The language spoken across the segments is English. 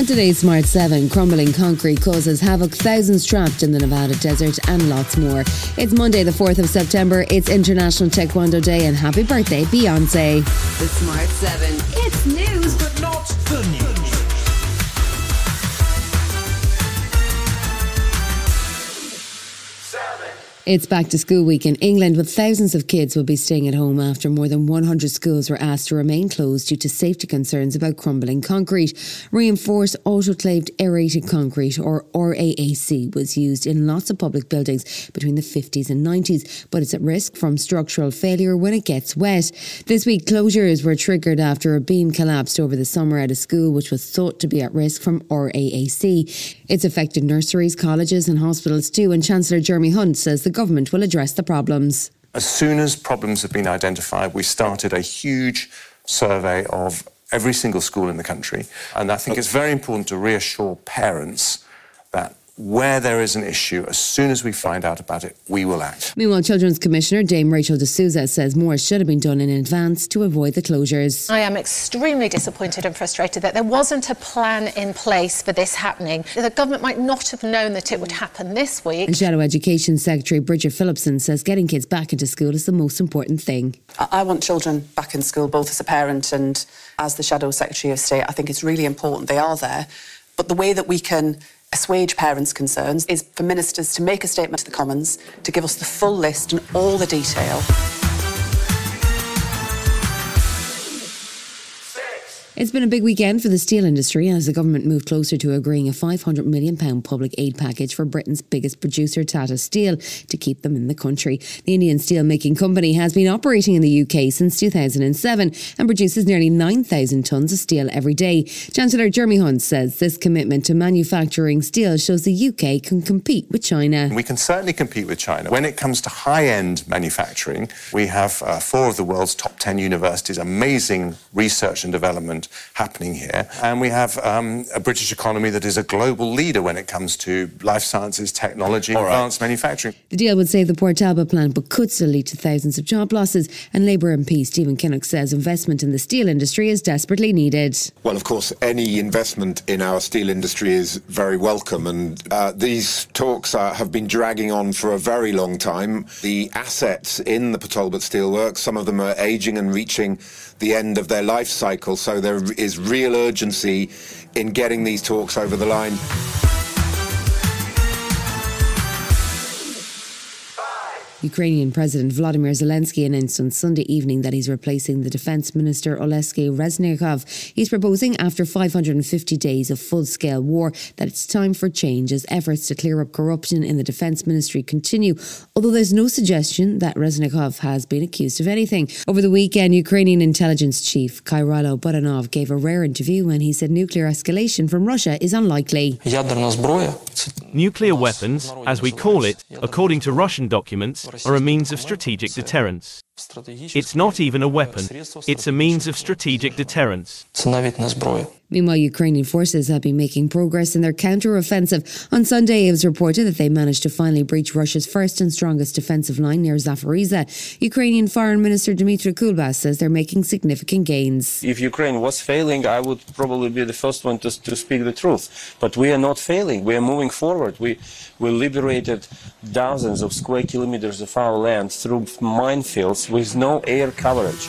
On today's Smart 7, crumbling concrete causes havoc, thousands trapped in the Nevada desert, and lots more. It's Monday, the 4th of September. It's International Taekwondo Day, and happy birthday, Beyonce. The Smart 7. It's news, but not the news. It's back to school week in England, with thousands of kids will be staying at home after more than 100 schools were asked to remain closed due to safety concerns about crumbling concrete. Reinforced autoclaved aerated concrete, or RAAC, was used in lots of public buildings between the 50s and 90s, but it's at risk from structural failure when it gets wet. This week, closures were triggered after a beam collapsed over the summer at a school which was thought to be at risk from RAAC. It's affected nurseries, colleges, and hospitals too, and Chancellor Jeremy Hunt says the government will address the problems. As soon as problems have been identified, we started a huge survey of every single school in the country. And I think it's very important to reassure parents that where there is an issue, as soon as we find out about it, we will act. Meanwhile, Children's Commissioner Dame Rachel de Souza says more should have been done in advance to avoid the closures. I am extremely disappointed and frustrated that there wasn't a plan in place for this happening. The government might not have known that it would happen this week. And Shadow Education Secretary Bridget Phillipson says getting kids back into school is the most important thing. I want children back in school, both as a parent and as the Shadow Secretary of State. I think it's really important they are there. But the way that we can assuage parents' concerns is for ministers to make a statement to the Commons, to give us the full list and all the detail. It's been a big weekend for the steel industry as the government moved closer to agreeing a £500 million public aid package for Britain's biggest producer, Tata Steel, to keep them in the country. The Indian steel making company has been operating in the UK since 2007 and produces nearly 9,000 tonnes of steel every day. Chancellor Jeremy Hunt says this commitment to manufacturing steel shows the UK can compete with China. We can certainly compete with China. When it comes to high end manufacturing, we have uh, four of the world's top 10 universities, amazing research and development happening here. And we have um, a British economy that is a global leader when it comes to life sciences, technology, All right. advanced manufacturing. The deal would save the Port Talbot plant, but could still lead to thousands of job losses. And Labour MP Stephen Kinnock says investment in the steel industry is desperately needed. Well, of course, any investment in our steel industry is very welcome, and uh, these talks uh, have been dragging on for a very long time. The assets in the Port Talbot Steelworks, some of them are aging and reaching the end of their life cycle, so is real urgency in getting these talks over the line. Ukrainian President Vladimir Zelensky announced on Sunday evening that he's replacing the Defence Minister Oleksiy Reznikov. He's proposing, after 550 days of full scale war, that it's time for change as efforts to clear up corruption in the Defence Ministry continue, although there's no suggestion that Reznikov has been accused of anything. Over the weekend, Ukrainian intelligence chief Kyrilo Budanov gave a rare interview when he said nuclear escalation from Russia is unlikely. Nuclear weapons, as we call it, according to Russian documents, are a means of strategic deterrence. It's not even a weapon, it's a means of strategic deterrence. Meanwhile, Ukrainian forces have been making progress in their counter-offensive. On Sunday, it was reported that they managed to finally breach Russia's first and strongest defensive line near Zaporizhzhia. Ukrainian Foreign Minister Dmitry Kuleba says they're making significant gains. If Ukraine was failing, I would probably be the first one to, to speak the truth. But we are not failing. We are moving forward. We, we liberated dozens of square kilometers of our land through minefields with no air coverage.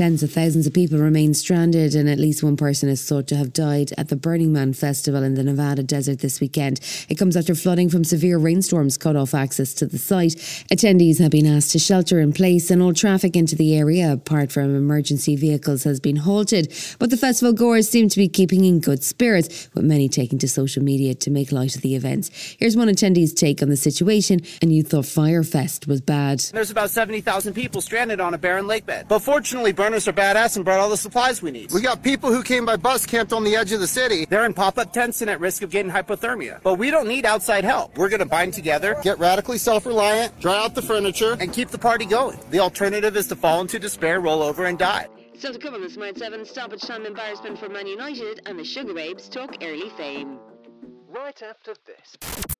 Tens of thousands of people remain stranded, and at least one person is thought to have died at the Burning Man festival in the Nevada desert this weekend. It comes after flooding from severe rainstorms cut off access to the site. Attendees have been asked to shelter in place, and all traffic into the area, apart from emergency vehicles, has been halted. But the festival goers seem to be keeping in good spirits, with many taking to social media to make light of the events. Here's one attendee's take on the situation, and you thought Fyre Fest was bad. There's about 70,000 people stranded on a barren lake bed. But fortunately, burners are badass and brought all the supplies we need. We got people who came by bus camped on the edge of the city. They're in pop-up tents and at risk of getting hypothermia. But we don't need outside help. We're going to bind together, get radically self-reliant, dry out the furniture, and keep the party going. The alternative is to fall into despair, roll over, and die. Still to come on the Smart 7, stoppage time embarrassment for Man United, and the Sugababes talk early fame. Right after this.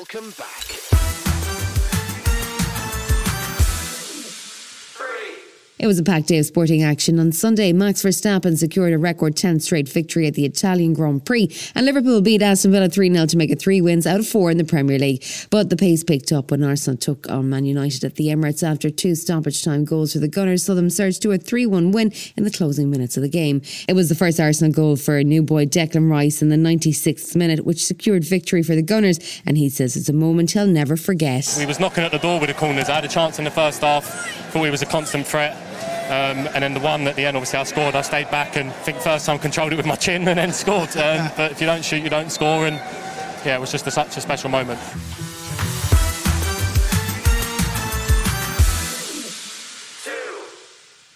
Welcome back. It was a packed day of sporting action. On Sunday, Max Verstappen secured a record 10th straight victory at the Italian Grand Prix, and Liverpool beat Aston Villa 3 0 to make it three wins out of four in the Premier League. But the pace picked up when Arsenal took on Man United at the Emirates after two stoppage time goals for the Gunners saw them surge to a 3 1 win in the closing minutes of the game. It was the first Arsenal goal for a new boy Declan Rice in the 96th minute, which secured victory for the Gunners, and he says it's a moment he'll never forget. We was knocking at the door with the corners. I had a chance in the first half, thought we was a constant threat. Um, and then the one at the end, obviously, I scored. I stayed back and I think first time controlled it with my chin and then scored. Um, but if you don't shoot, you don't score. And yeah, it was just a, such a special moment.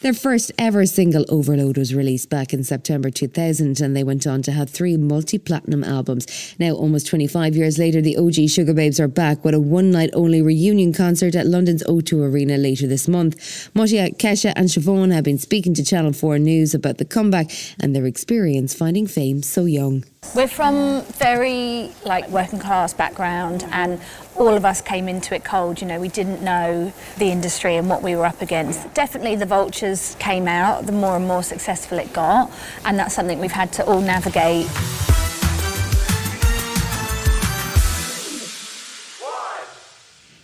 Their first ever single Overload was released back in September 2000 and they went on to have three multi platinum albums. Now, almost 25 years later, the OG Sugababes are back with a one night only reunion concert at London's O2 Arena later this month. Mutya, Keisha, and Siobhan have been speaking to Channel 4 News about the comeback and their experience finding fame so young. We're from very like working class background and all of us came into it cold, you know, we didn't know the industry and what we were up against. Definitely the vultures came out the more and more successful it got and that's something we've had to all navigate.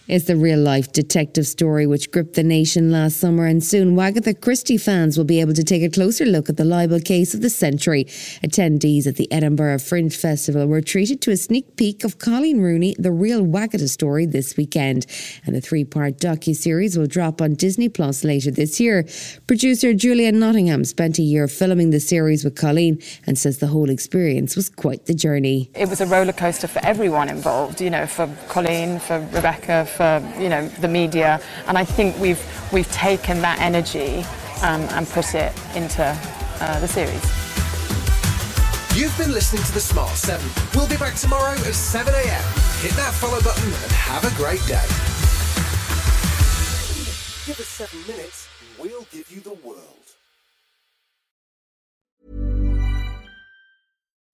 It's the real life detective story which gripped the nation last summer, and soon Wagatha Christie fans will be able to take a closer look at the libel case of the century. Attendees at the Edinburgh Fringe Festival were treated to a sneak peek of Colleen Rooney, the real Wagatha story, this weekend. And the three part docu-series will drop on Disney Plus later this year. Producer Julian Nottingham spent a year filming the series with Colleen and says the whole experience was quite the journey. It was a roller coaster for everyone involved, you know, for Colleen, for Rebecca, for you know the media, and I think we've we've taken that energy um, and put it into uh, the series. You've been listening to the Smart 7. We'll be back tomorrow at 7 a.m. Hit that follow button and have a great day. Give us seven minutes, and we'll give you the world.